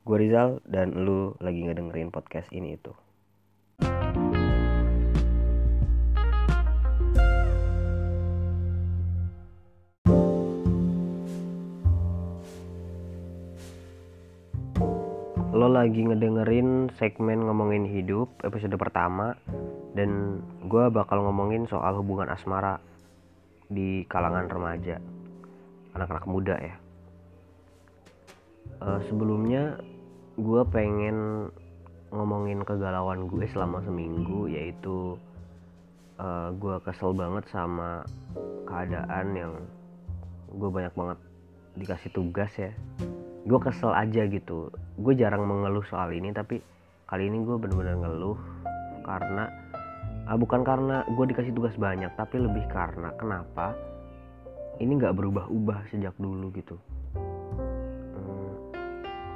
Gue Rizal dan lu lagi ngedengerin podcast ini itu. Lo lagi ngedengerin segmen ngomongin hidup episode pertama dan gue bakal ngomongin soal hubungan asmara di kalangan remaja, anak-anak muda ya. Uh, sebelumnya gue pengen ngomongin kegalauan gue selama seminggu yaitu uh, gue kesel banget sama keadaan yang gue banyak banget dikasih tugas ya. Gue kesel aja gitu. Gue jarang mengeluh soal ini tapi kali ini gue bener-bener ngeluh karena uh, bukan karena gue dikasih tugas banyak tapi lebih karena kenapa ini nggak berubah-ubah sejak dulu gitu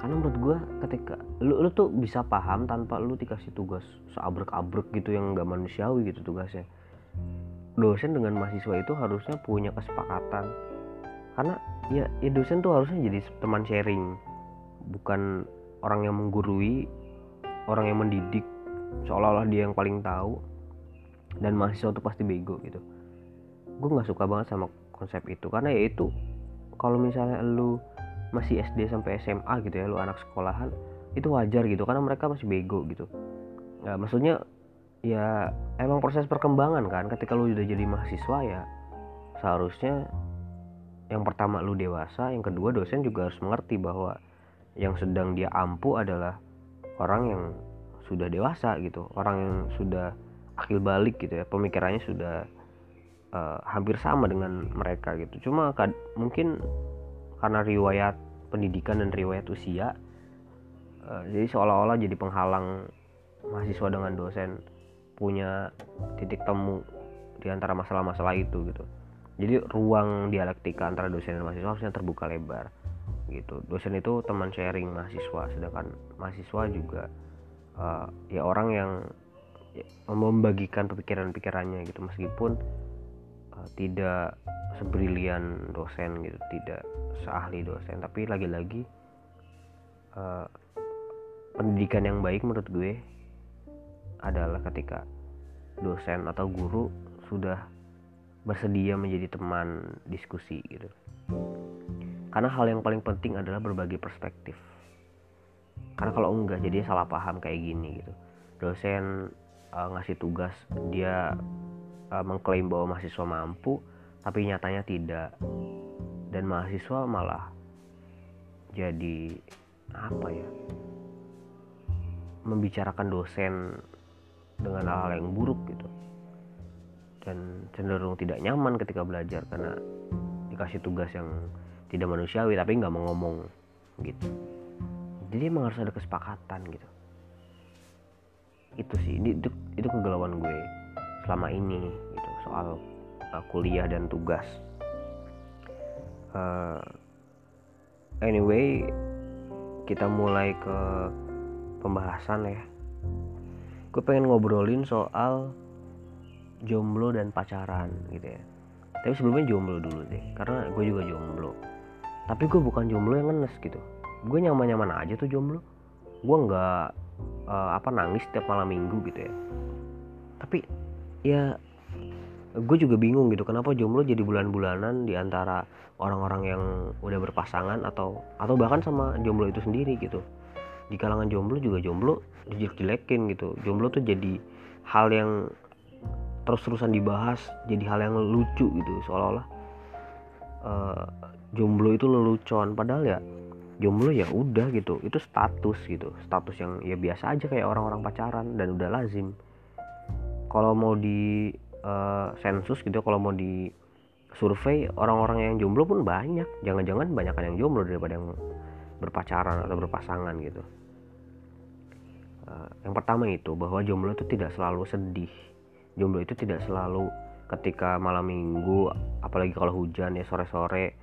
karena menurut gue ketika lu, lu tuh bisa paham tanpa lu dikasih tugas seabrek-abrek gitu yang nggak manusiawi gitu tugasnya. Dosen dengan mahasiswa itu harusnya punya kesepakatan. Karena ya, ya dosen tuh harusnya jadi teman sharing. Bukan orang yang menggurui orang yang mendidik. Seolah-olah dia yang paling tahu. Dan mahasiswa tuh pasti bego gitu. Gue nggak suka banget sama konsep itu. Karena ya itu kalau misalnya lu masih SD sampai SMA gitu ya lu anak sekolahan itu wajar gitu karena mereka masih bego gitu. Nah, maksudnya ya emang proses perkembangan kan ketika lu udah jadi mahasiswa ya seharusnya yang pertama lu dewasa yang kedua dosen juga harus mengerti bahwa yang sedang dia ampu adalah orang yang sudah dewasa gitu orang yang sudah akil balik gitu ya pemikirannya sudah uh, hampir sama dengan mereka gitu. Cuma mungkin karena riwayat pendidikan dan riwayat usia uh, jadi seolah-olah jadi penghalang mahasiswa dengan dosen punya titik temu di antara masalah-masalah itu gitu. Jadi ruang dialektika antara dosen dan mahasiswa harusnya terbuka lebar gitu. Dosen itu teman sharing mahasiswa sedangkan mahasiswa juga uh, ya orang yang ya, membagikan pemikiran-pikirannya gitu. Meskipun tidak sebrilian dosen gitu tidak seahli dosen. Tapi lagi-lagi uh, pendidikan yang baik menurut gue adalah ketika dosen atau guru sudah bersedia menjadi teman diskusi gitu. Karena hal yang paling penting adalah berbagi perspektif. Karena kalau enggak jadi salah paham kayak gini gitu. Dosen uh, ngasih tugas dia uh, mengklaim bahwa mahasiswa mampu tapi nyatanya tidak. Dan mahasiswa malah jadi apa ya membicarakan dosen dengan hal-hal yang buruk gitu. Dan cenderung tidak nyaman ketika belajar karena dikasih tugas yang tidak manusiawi tapi nggak mau ngomong gitu. Jadi emang harus ada kesepakatan gitu. Itu sih itu itu kegalauan gue selama ini gitu soal uh, kuliah dan tugas. Uh, anyway kita mulai ke pembahasan ya. Gue pengen ngobrolin soal jomblo dan pacaran gitu ya. Tapi sebelumnya jomblo dulu deh karena gue juga jomblo. Tapi gue bukan jomblo yang ngenes gitu. Gue nyaman nyaman aja tuh jomblo. Gue nggak uh, apa nangis setiap malam minggu gitu ya. Tapi ya gue juga bingung gitu kenapa jomblo jadi bulan-bulanan di antara orang-orang yang udah berpasangan atau atau bahkan sama jomblo itu sendiri gitu. Di kalangan jomblo juga jomblo dijelek-jelekin gitu. Jomblo tuh jadi hal yang terus-terusan dibahas jadi hal yang lucu gitu seolah-olah uh, jomblo itu lelucon. Padahal ya jomblo ya udah gitu itu status gitu. Status yang ya biasa aja kayak orang-orang pacaran dan udah lazim kalau mau di uh, sensus gitu kalau mau di survei orang-orang yang jomblo pun banyak. Jangan-jangan banyak yang jomblo daripada yang berpacaran atau berpasangan gitu. Uh, yang pertama itu bahwa jomblo itu tidak selalu sedih. Jomblo itu tidak selalu ketika malam minggu apalagi kalau hujan ya sore-sore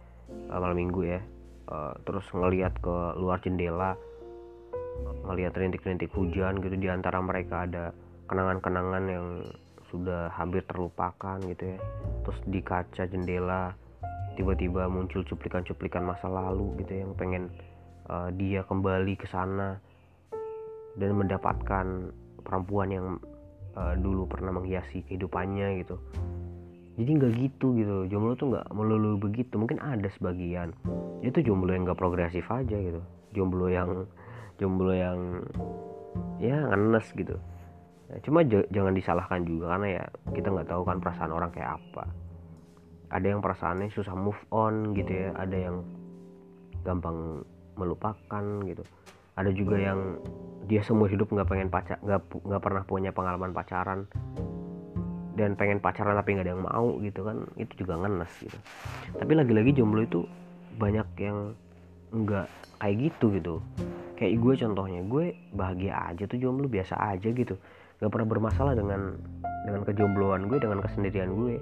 uh, malam minggu ya uh, terus ngelihat ke luar jendela ngelihat rintik-rintik hujan gitu di antara mereka ada kenangan-kenangan yang sudah hampir terlupakan gitu ya. Terus di kaca jendela tiba-tiba muncul cuplikan-cuplikan masa lalu gitu yang pengen uh, dia kembali ke sana dan mendapatkan perempuan yang uh, dulu pernah menghiasi kehidupannya gitu. Jadi nggak gitu gitu. Jomblo tuh nggak melulu begitu. Mungkin ada sebagian. Itu jomblo yang nggak progresif aja gitu. Jomblo yang jomblo yang ya ngenes gitu. ya, cuma jangan disalahkan juga karena ya kita nggak tahu kan perasaan orang kayak apa. Ada yang perasaannya susah move on gitu ya ada yang gampang melupakan gitu. Ada juga yang dia semua hidup nggak pengen pacar nggak nggak pernah punya pengalaman pacaran. Dan pengen pacaran tapi nggak ada yang mau gitu kan itu juga ngenes gitu. Tapi lagi-lagi jomblo itu banyak yang nggak kayak gitu gitu. Kayak gue contohnya gue bahagia aja tuh jomblo biasa aja gitu nggak pernah bermasalah dengan dengan kejombloan gue dengan kesendirian gue.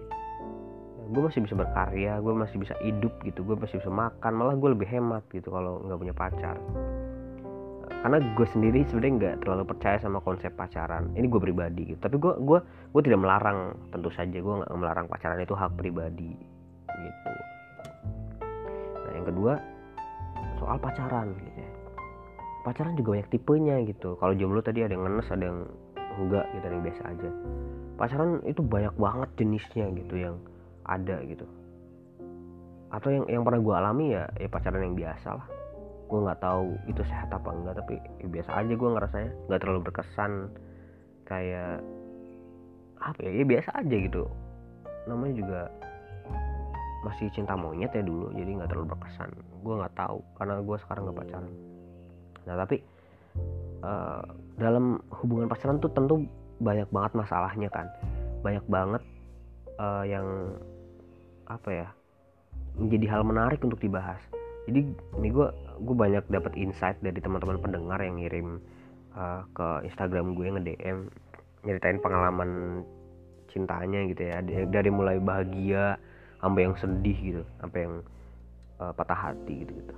Gue masih bisa berkarya gue masih bisa hidup gitu gue masih bisa makan malah gue lebih hemat gitu kalau nggak punya pacar. Karena gue sendiri sebenarnya nggak terlalu percaya sama konsep pacaran. Ini gue pribadi gitu. Tapi gue gue gue tidak melarang tentu saja gue nggak melarang pacaran itu hak pribadi gitu. Nah yang kedua soal pacaran gitu ya. Pacaran juga banyak tipenya gitu. Kalau jomblo tadi ada yang ngenes ada yang enggak gitu yang biasa aja. Pacaran itu banyak banget jenisnya gitu yang ada gitu. Atau yang yang pernah gue alami ya ya pacaran yang biasa lah. Gue nggak tahu itu sehat apa enggak tapi ya biasa aja gue ngerasanya. Nggak terlalu berkesan kayak apa ya, ya biasa aja gitu. Namanya juga masih cinta monyet ya dulu jadi nggak terlalu berkesan. Gue nggak tahu karena gue sekarang nggak pacaran. Nah tapi uh, dalam hubungan pacaran tuh tentu banyak banget masalahnya kan. Banyak banget uh, yang apa ya menjadi hal menarik untuk dibahas. Jadi ini gue gue banyak dapat insight dari teman-teman pendengar yang ngirim uh, ke Instagram gue nge DM nyeritain pengalaman cintanya gitu ya. Dari mulai bahagia sampai yang sedih gitu sampai yang uh, patah hati gitu gitu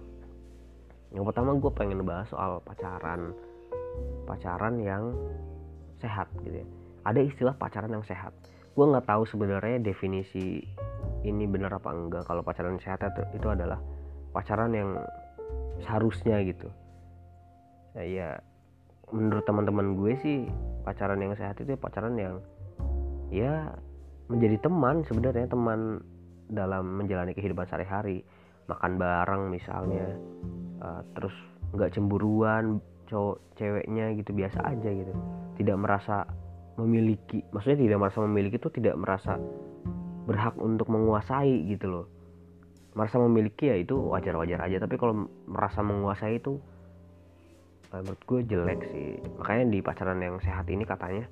yang pertama gue pengen bahas soal pacaran pacaran yang sehat gitu ya. Ada istilah pacaran yang sehat. Gue nggak tahu sebenarnya definisi ini benar apa enggak. Kalau pacaran sehat itu, itu adalah pacaran yang seharusnya gitu. Ya, ya menurut teman-teman gue sih pacaran yang sehat itu pacaran yang ya menjadi teman sebenarnya teman dalam menjalani kehidupan sehari-hari. Makan bareng misalnya uh, terus nggak cemburuan cowok ceweknya gitu biasa aja gitu. Tidak merasa memiliki maksudnya tidak merasa memiliki itu tidak merasa berhak untuk menguasai gitu loh. Merasa memiliki ya itu wajar-wajar aja tapi kalau merasa menguasai itu eh, menurut gue jelek sih. Makanya di pacaran yang sehat ini katanya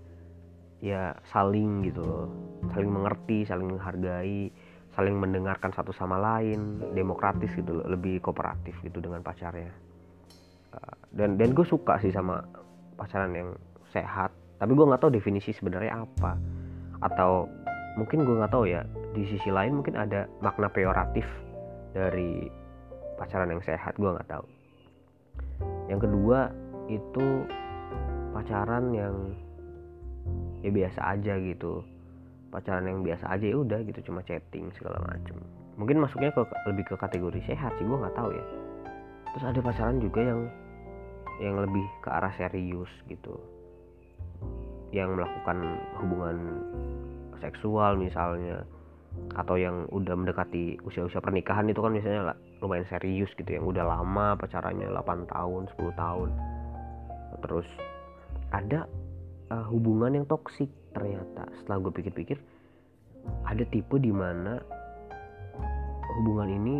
ya saling gitu loh. Saling mengerti saling menghargai saling mendengarkan satu sama lain demokratis gitu loh lebih kooperatif gitu dengan pacarnya dan dan gue suka sih sama pacaran yang sehat. Tapi gue nggak tahu definisi sebenarnya apa. Atau mungkin gue nggak tahu ya di sisi lain mungkin ada makna peyoratif dari pacaran yang sehat gue nggak tahu. Yang kedua itu pacaran yang ya biasa aja gitu. Pacaran yang biasa aja ya udah gitu cuma chatting segala macem. Mungkin masuknya ke lebih ke kategori sehat sih gue nggak tahu ya terus ada pacaran juga yang yang lebih ke arah serius gitu. Yang melakukan hubungan seksual misalnya. Atau yang udah mendekati usia-usia pernikahan itu kan biasanya lumayan serius gitu. Yang udah lama pacarannya 8 tahun 10 tahun. Terus ada uh, hubungan yang toksik ternyata. Setelah gue pikir-pikir ada tipe di mana hubungan ini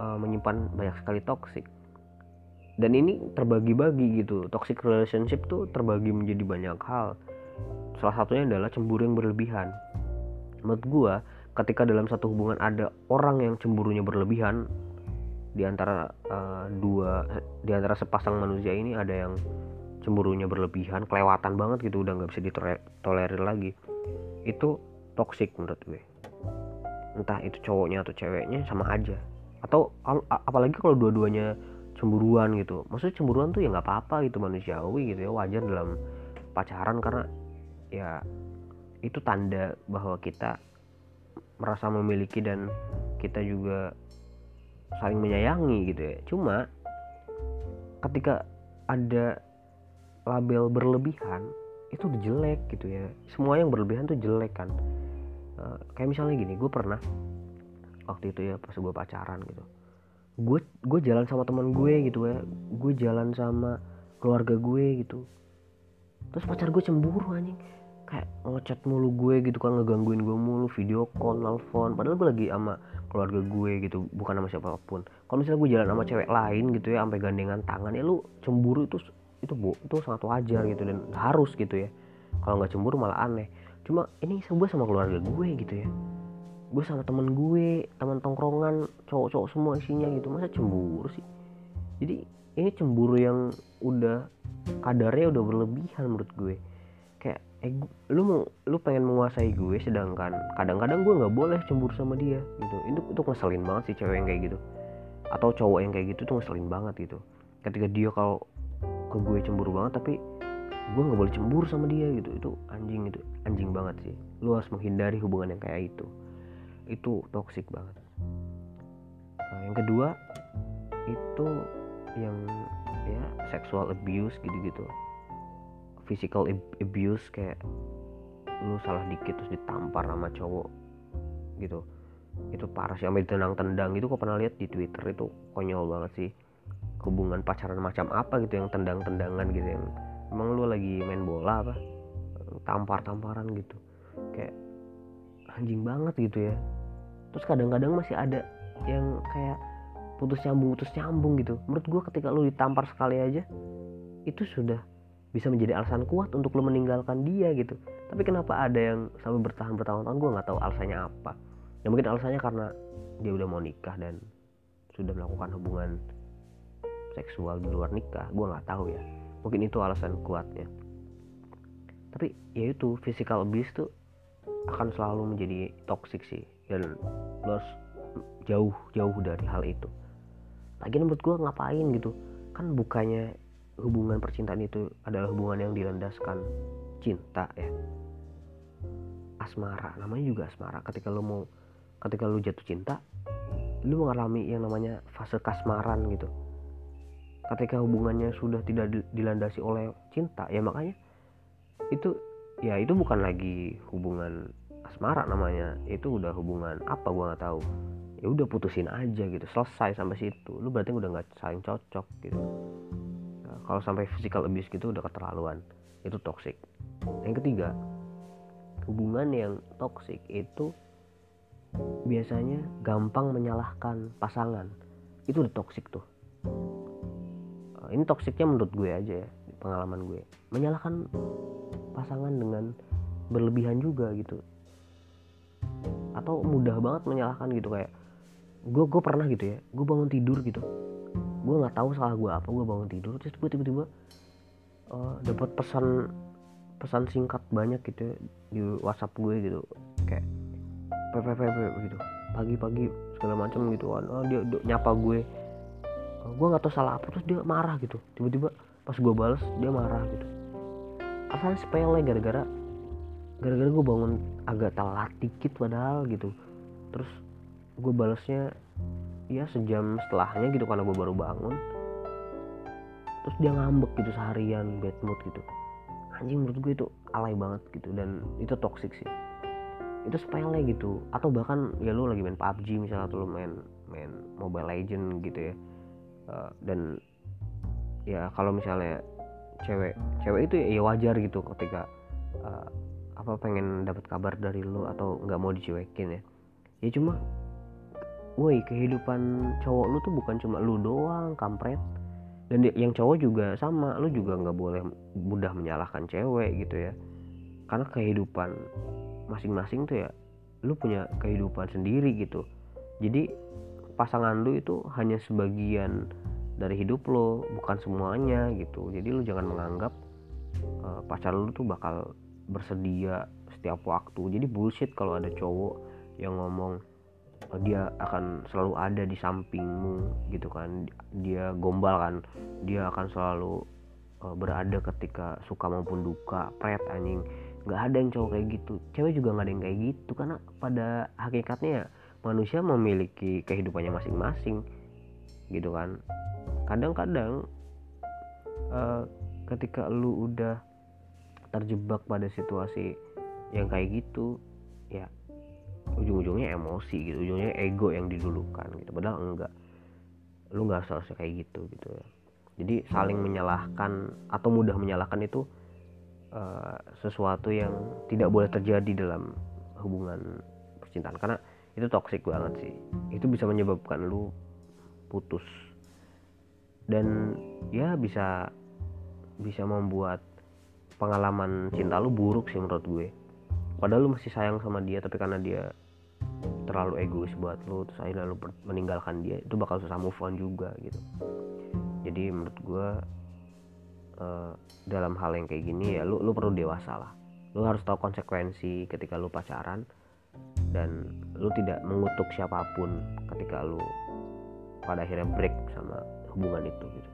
uh, menyimpan banyak sekali toksik dan ini terbagi-bagi gitu. Toxic relationship tuh terbagi menjadi banyak hal. Salah satunya adalah cemburu yang berlebihan. Menurut gue ketika dalam satu hubungan ada orang yang cemburunya berlebihan di antara uh, dua di antara sepasang manusia ini ada yang cemburunya berlebihan kelewatan banget gitu udah nggak bisa ditolerir lagi itu toxic menurut gue. Entah itu cowoknya atau ceweknya sama aja. Atau apalagi kalau dua-duanya cemburuan gitu. Maksudnya cemburuan tuh ya nggak apa-apa gitu manusiawi gitu ya wajar dalam pacaran karena ya itu tanda bahwa kita merasa memiliki dan kita juga saling menyayangi gitu ya. Cuma ketika ada label berlebihan itu udah jelek gitu ya. Semua yang berlebihan tuh jelek kan. Uh, kayak misalnya gini gue pernah waktu itu ya pas gue pacaran gitu gue gue jalan sama teman gue gitu ya. Gue jalan sama keluarga gue gitu. Terus pacar gue cemburu anjing. Kayak ngechat mulu gue gitu kan ngegangguin gue mulu video call nelfon padahal gue lagi sama keluarga gue gitu bukan sama siapa pun. Kalau misalnya gue jalan sama cewek lain gitu ya sampai gandengan tangan ya lu cemburu itu itu bu itu sangat wajar gitu dan harus gitu ya. Kalau nggak cemburu malah aneh. Cuma ini gue sama keluarga gue gitu ya gue sama temen gue teman tongkrongan cowok-cowok semua isinya gitu. Masa cemburu sih? Jadi ini cemburu yang udah kadarnya udah berlebihan menurut gue. Kayak eh lu mau lu pengen menguasai gue sedangkan kadang-kadang gue nggak boleh cemburu sama dia gitu. Itu itu ngeselin banget sih cewek yang kayak gitu. Atau cowok yang kayak gitu tuh ngeselin banget gitu. Ketika dia kalau ke gue cemburu banget tapi gue nggak boleh cemburu sama dia gitu. Itu anjing itu anjing banget sih. Lu harus menghindari hubungan yang kayak itu itu toxic banget. Nah, yang kedua itu yang ya sexual abuse gitu-gitu. Physical abuse kayak lu salah dikit terus ditampar sama cowok gitu. Itu parah sih sampai tendang-tendang itu kok pernah lihat di twitter itu. Konyol banget sih. Hubungan pacaran macam apa gitu yang tendang-tendangan gitu yang emang lu lagi main bola apa tampar-tamparan gitu anjing banget gitu ya. Terus kadang-kadang masih ada yang kayak putus nyambung putus nyambung gitu. Menurut gue ketika lu ditampar sekali aja itu sudah bisa menjadi alasan kuat untuk lu meninggalkan dia gitu. Tapi kenapa ada yang sampai bertahan bertahun-tahun? Gue nggak tahu alasannya apa. Ya mungkin alasannya karena dia udah mau nikah dan sudah melakukan hubungan seksual di luar nikah. Gue nggak tahu ya. Mungkin itu alasan kuatnya. Tapi ya itu physical abuse tuh akan selalu menjadi toxic sih. Dan lo harus jauh jauh dari hal itu. Lagi menurut gue ngapain gitu? Kan bukannya hubungan percintaan itu adalah hubungan yang dilandaskan cinta ya. Asmara namanya juga asmara. Ketika lo mau ketika lo jatuh cinta lo mengalami yang namanya fase kasmaran gitu. Ketika hubungannya sudah tidak dilandasi oleh cinta ya makanya itu ya itu bukan lagi hubungan asmara namanya. Itu udah hubungan apa gua nggak tahu. Ya udah putusin aja gitu selesai sampai situ. Lu berarti udah nggak saling cocok gitu. Nah, kalau sampai physical abuse gitu udah keterlaluan. Itu toxic. Yang ketiga hubungan yang toxic itu biasanya gampang menyalahkan pasangan. Itu udah toxic tuh. Ini toksiknya menurut gue aja ya pengalaman gue. Menyalahkan pasangan dengan berlebihan juga gitu. Atau mudah banget menyalahkan gitu kayak gue gue pernah gitu ya gue bangun tidur gitu. Gue nggak tahu salah gue apa gue bangun tidur. Terus gue tiba-tiba uh, dapat pesan pesan singkat banyak gitu ya, di WhatsApp gue gitu. Kayak PPPP gitu. Pagi-pagi segala macam gitu kan. Oh, dia, dia nyapa gue. Gue nggak tahu salah apa terus dia marah gitu. Tiba-tiba pas gue balas dia marah gitu. Asalnya sepele gara-gara gara-gara gue bangun agak telat dikit padahal gitu. Terus gue balasnya ya sejam setelahnya gitu karena gue baru bangun. Terus dia ngambek gitu seharian bad mood gitu. Anjing menurut gue itu alay banget gitu dan itu toxic sih. Itu sepele gitu. Atau bahkan ya lu lagi main PUBG misalnya atau lu main main Mobile Legend gitu ya. Uh, dan ya kalau misalnya cewek cewek itu ya wajar gitu ketika uh, apa pengen dapat kabar dari lu atau nggak mau dicuekin ya. Ya cuma woi kehidupan cowok lu tuh bukan cuma lu doang kampret. Dan yang cowok juga sama lu juga nggak boleh mudah menyalahkan cewek gitu ya. Karena kehidupan masing-masing tuh ya lu punya kehidupan sendiri gitu. Jadi pasangan lu itu hanya sebagian dari hidup lo bukan semuanya gitu. Jadi lu jangan menganggap uh, pacar lu tuh bakal bersedia setiap waktu. Jadi bullshit kalau ada cowok yang ngomong uh, dia akan selalu ada di sampingmu gitu kan. Dia gombal kan. Dia akan selalu uh, berada ketika suka maupun duka. Pret anjing. Nggak ada yang cowok kayak gitu. Cewek juga nggak ada yang kayak gitu. Karena pada hakikatnya ya manusia memiliki kehidupannya masing-masing gitu kan. Kadang-kadang uh, ketika lu udah terjebak pada situasi yang kayak gitu ya ujung-ujungnya emosi gitu ujungnya ego yang didulukan gitu. Padahal enggak. Lu nggak seharusnya kayak gitu gitu ya. Jadi saling menyalahkan atau mudah menyalahkan itu uh, sesuatu yang tidak boleh terjadi dalam hubungan percintaan. Karena itu toksik banget sih. Itu bisa menyebabkan lu putus. Dan ya bisa bisa membuat pengalaman cinta lu buruk sih menurut gue. Padahal lu masih sayang sama dia tapi karena dia terlalu egois buat lu terus akhirnya lu meninggalkan dia itu bakal susah move on juga gitu. Jadi menurut gue uh, dalam hal yang kayak gini ya lu lu perlu dewasa lah. Lu harus tahu konsekuensi ketika lu pacaran dan lu tidak mengutuk siapa pun ketika lu pada akhirnya break sama hubungan itu gitu.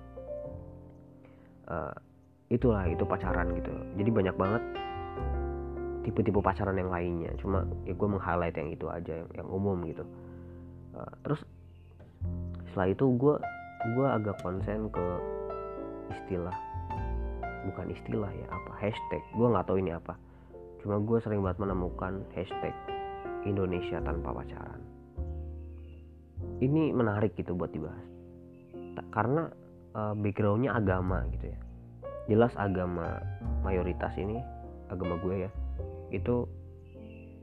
Uh, itulah itu pacaran gitu. Jadi banyak banget tipe-tipe pacaran yang lainnya. Cuma ya gue meng-highlight yang itu aja yang, yang umum gitu. Uh, terus setelah itu gue gue agak konsen ke istilah bukan istilah ya apa hashtag. Gue nggak tahu ini apa. Cuma gue sering banget menemukan hashtag Indonesia tanpa pacaran ini menarik gitu buat dibahas. Karena uh, backgroundnya agama gitu ya. Jelas agama mayoritas ini agama gue ya itu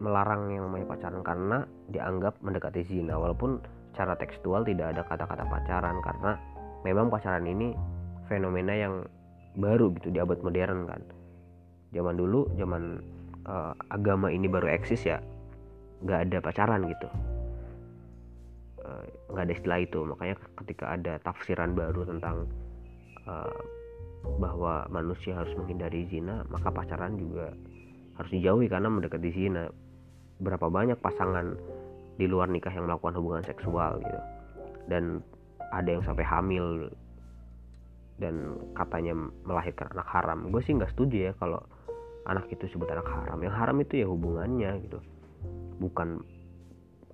melarang yang namanya pacaran karena dianggap mendekati zina. Walaupun secara tekstual tidak ada kata-kata pacaran karena memang pacaran ini fenomena yang baru gitu di abad modern kan. Zaman dulu zaman uh, agama ini baru eksis ya nggak ada pacaran gitu nggak ada istilah itu. Makanya ketika ada tafsiran baru tentang uh, bahwa manusia harus menghindari zina maka pacaran juga harus dijauhi karena mendekati zina. Berapa banyak pasangan di luar nikah yang melakukan hubungan seksual gitu. Dan ada yang sampai hamil dan katanya melahirkan anak haram. Gue sih nggak setuju ya kalau anak itu sebut anak haram. Yang haram itu ya hubungannya gitu. Bukan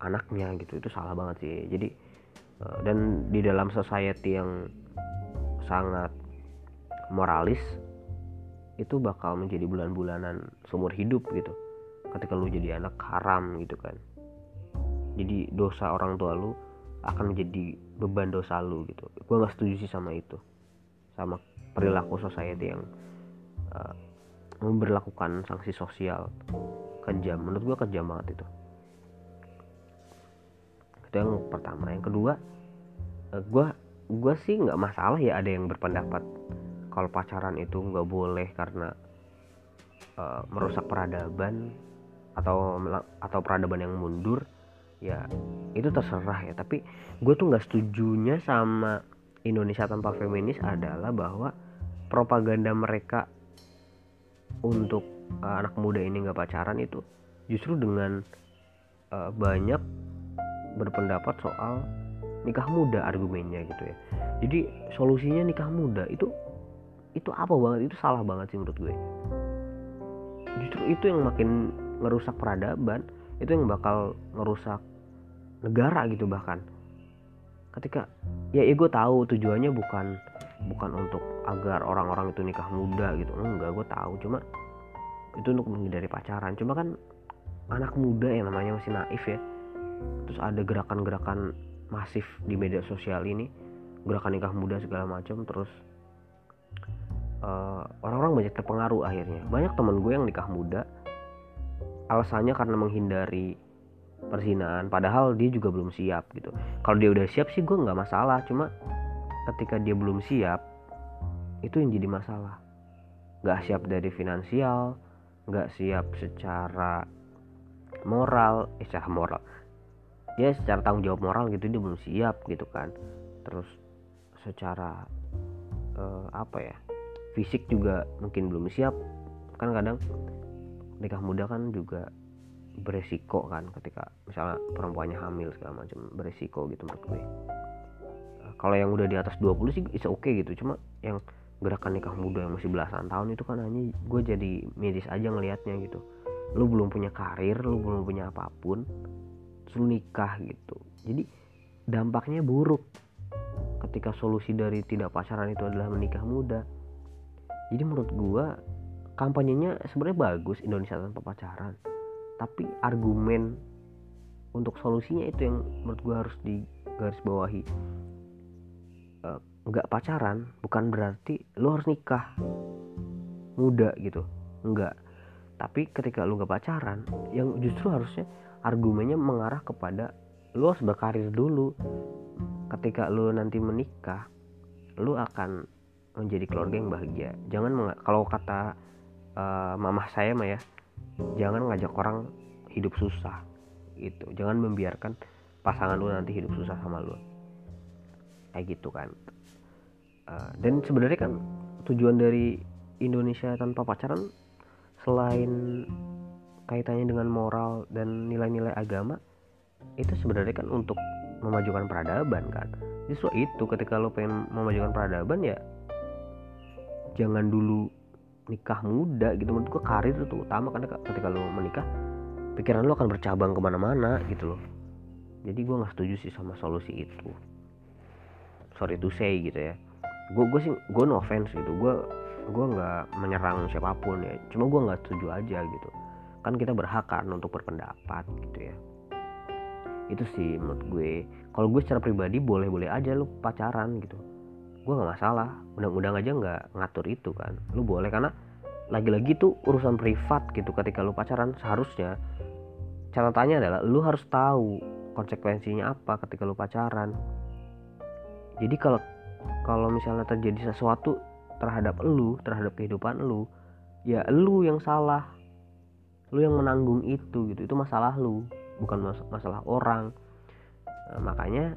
anaknya gitu itu salah banget sih. Jadi eh, dan di dalam society yang sangat moralis itu bakal menjadi bulan-bulanan seumur hidup gitu. Ketika lu jadi anak haram gitu kan. Jadi dosa orang tua lu akan menjadi beban dosa lu gitu. Gue nggak setuju sih sama itu. Sama perilaku society yang uh, memperlakukan sanksi sosial. Kejam menurut gue kejam banget itu itu yang pertama. Yang kedua gue uh, gue sih nggak masalah ya ada yang berpendapat kalau pacaran itu nggak boleh karena uh, merusak peradaban atau atau peradaban yang mundur ya itu terserah ya. Tapi gue tuh nggak setujunya sama Indonesia tanpa feminis adalah bahwa propaganda mereka untuk uh, anak muda ini nggak pacaran itu justru dengan uh, banyak berpendapat soal nikah muda argumennya gitu ya. Jadi solusinya nikah muda itu itu apa banget? Itu salah banget sih menurut gue. Justru itu yang makin ngerusak peradaban itu yang bakal ngerusak negara gitu bahkan. Ketika ya, ya gue tahu tujuannya bukan bukan untuk agar orang-orang itu nikah muda gitu. Enggak gue tahu. Cuma itu untuk menghindari pacaran. Cuma kan anak muda yang namanya masih naif ya terus ada gerakan-gerakan masif di media sosial ini. Gerakan nikah muda segala macam terus eh, orang-orang banyak terpengaruh akhirnya. Banyak temen gue yang nikah muda. Alasannya karena menghindari perzinaan padahal dia juga belum siap gitu. Kalau dia udah siap sih gue nggak masalah. Cuma ketika dia belum siap itu yang jadi masalah. Nggak siap dari finansial nggak siap secara moral eh secara moral ya secara tanggung jawab moral gitu dia belum siap gitu kan. Terus secara uh, apa ya fisik juga mungkin belum siap. Kan kadang nikah muda kan juga beresiko kan ketika misalnya perempuannya hamil segala macam beresiko gitu menurut gue. Nah, kalau yang udah di atas 20 sih oke okay gitu cuma yang gerakan nikah muda yang masih belasan tahun itu kan hanya gue jadi medis aja ngelihatnya gitu. Lu belum punya karir lu belum punya apa pun lu nikah gitu. Jadi dampaknya buruk ketika solusi dari tidak pacaran itu adalah menikah muda. Jadi menurut gue kampanyenya sebenarnya bagus Indonesia tanpa pacaran. Tapi argumen untuk solusinya itu yang menurut gue harus digaris bawahi eh, nggak uh, pacaran bukan berarti lo harus nikah muda gitu. Enggak tapi ketika lu nggak pacaran yang justru harusnya argumennya mengarah kepada lu harus berkarir dulu. Ketika lu nanti menikah lu akan menjadi keluarga yang bahagia. Jangan kalau kata uh, mamah saya mah ya jangan ngajak orang hidup susah gitu. Jangan membiarkan pasangan lu nanti hidup susah sama lu. Kayak gitu kan. Uh, dan sebenarnya kan tujuan dari Indonesia tanpa pacaran selain kaitannya dengan moral dan nilai-nilai agama itu sebenarnya kan untuk memajukan peradaban kan? Justru itu ketika lo pengen memajukan peradaban ya jangan dulu nikah muda gitu. Menurut gua karir itu utama karena ketika lo menikah pikiran lo akan bercabang ke mana-mana gitu loh. Jadi gue nggak setuju sih sama solusi itu. Sorry to say gitu ya. Gue gue sih gue no offense gitu. Gue gue nggak menyerang siapa pun ya. Cuma gue nggak setuju aja gitu kan kita berhak kan untuk berpendapat gitu ya. Itu sih menurut gue. Kalau gue secara pribadi boleh-boleh aja lu pacaran gitu. Gue nggak masalah. Undang-undang aja nggak ngatur itu kan. Lu boleh karena lagi-lagi tuh urusan privat gitu ketika lu pacaran seharusnya. Catatannya adalah lu harus tahu konsekuensinya apa ketika lu pacaran. Jadi kalau kalau misalnya terjadi sesuatu terhadap lu terhadap kehidupan lu ya lu yang salah lu yang menanggung itu gitu. Itu masalah lu bukan mas masalah orang. Nah, makanya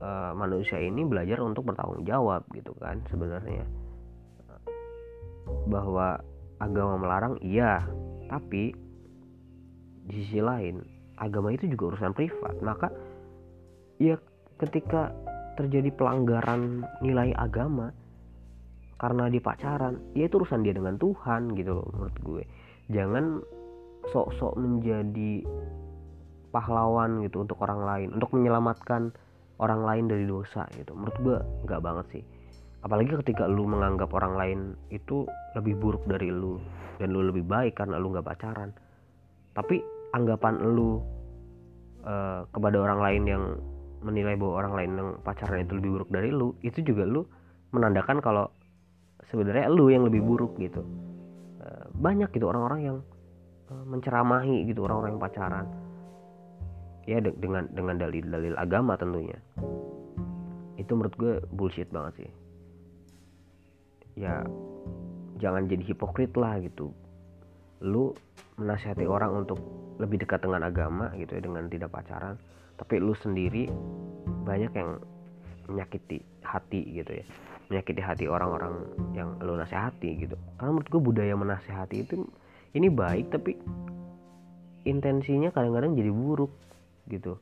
uh, manusia ini belajar untuk bertanggung jawab gitu kan sebenarnya. Bahwa agama melarang iya. Tapi di sisi lain agama itu juga urusan privat. Maka ya ketika terjadi pelanggaran nilai agama karena di pacaran ya itu urusan dia dengan Tuhan gitu loh menurut gue jangan sok-sok menjadi pahlawan gitu untuk orang lain untuk menyelamatkan orang lain dari dosa gitu. Menurut gue nggak banget sih. Apalagi ketika lu menganggap orang lain itu lebih buruk dari lu dan lu lebih baik karena lu nggak pacaran. Tapi anggapan lu uh, kepada orang lain yang menilai bahwa orang lain yang pacaran itu lebih buruk dari lu itu juga lu menandakan kalau sebenarnya lu yang lebih buruk gitu banyak gitu orang-orang yang eh, menceramahi gitu orang-orang yang pacaran. Ya dengan dengan dalil-dalil agama tentunya. Itu menurut gue bullshit banget sih. Ya jangan jadi hipokrit lah gitu. Lu menasihati orang untuk lebih dekat dengan agama gitu ya dengan tidak pacaran. Tapi lu sendiri banyak yang menyakiti hati gitu ya menyakiti hati orang-orang yang lo nasihati gitu. Karena menurut gue budaya menasehati itu ini baik tapi intensinya kadang-kadang jadi buruk gitu.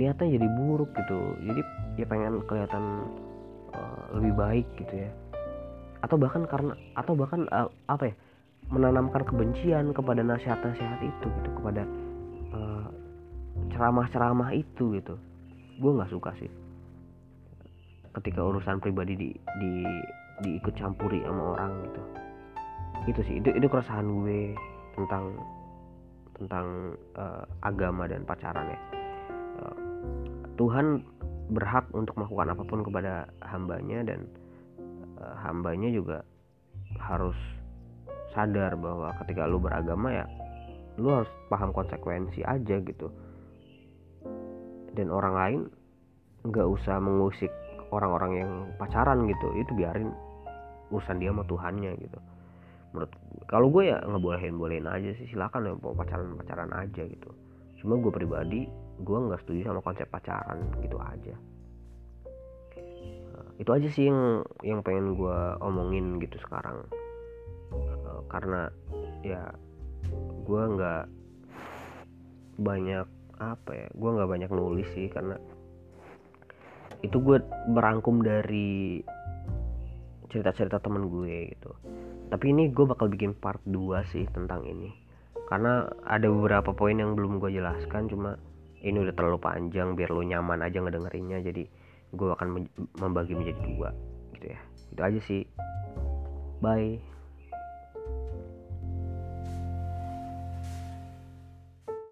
Niatnya jadi buruk gitu. Jadi ya pengen kelihatan uh, lebih baik gitu ya. Atau bahkan karena atau bahkan uh, apa ya menanamkan kebencian kepada nasihat-nasihat itu gitu kepada uh, ceramah-ceramah itu gitu. Gue nggak suka sih ketika urusan pribadi di di diikut campuri sama orang gitu. Itu sih itu itu keresahan gue tentang tentang uh, agama dan pacaran ya. Uh, Tuhan berhak untuk melakukan apa pun kepada hambanya dan uh, hambanya juga harus sadar bahwa ketika lu beragama ya lu harus paham konsekuensi aja gitu. Dan orang lain nggak usah mengusik orang-orang yang pacaran gitu itu biarin urusan dia sama Tuhannya gitu. Menurut kalau gue ya ngebolehin bolehin aja sih silakan ya mau pacaran pacaran aja gitu. Cuma gue pribadi gue nggak setuju sama konsep pacaran gitu aja. Nah, itu aja sih yang yang pengen gue omongin gitu sekarang. Uh, karena ya gue nggak banyak apa ya gue nggak banyak nulis sih karena itu gue merangkum dari cerita-cerita temen gue gitu. Tapi ini gue bakal bikin part 2 sih tentang ini. Karena ada beberapa poin yang belum gue jelaskan cuma ini udah terlalu panjang biar lo nyaman aja ngedengerinnya jadi gue akan membagi menjadi dua gitu ya. Itu aja sih. Bye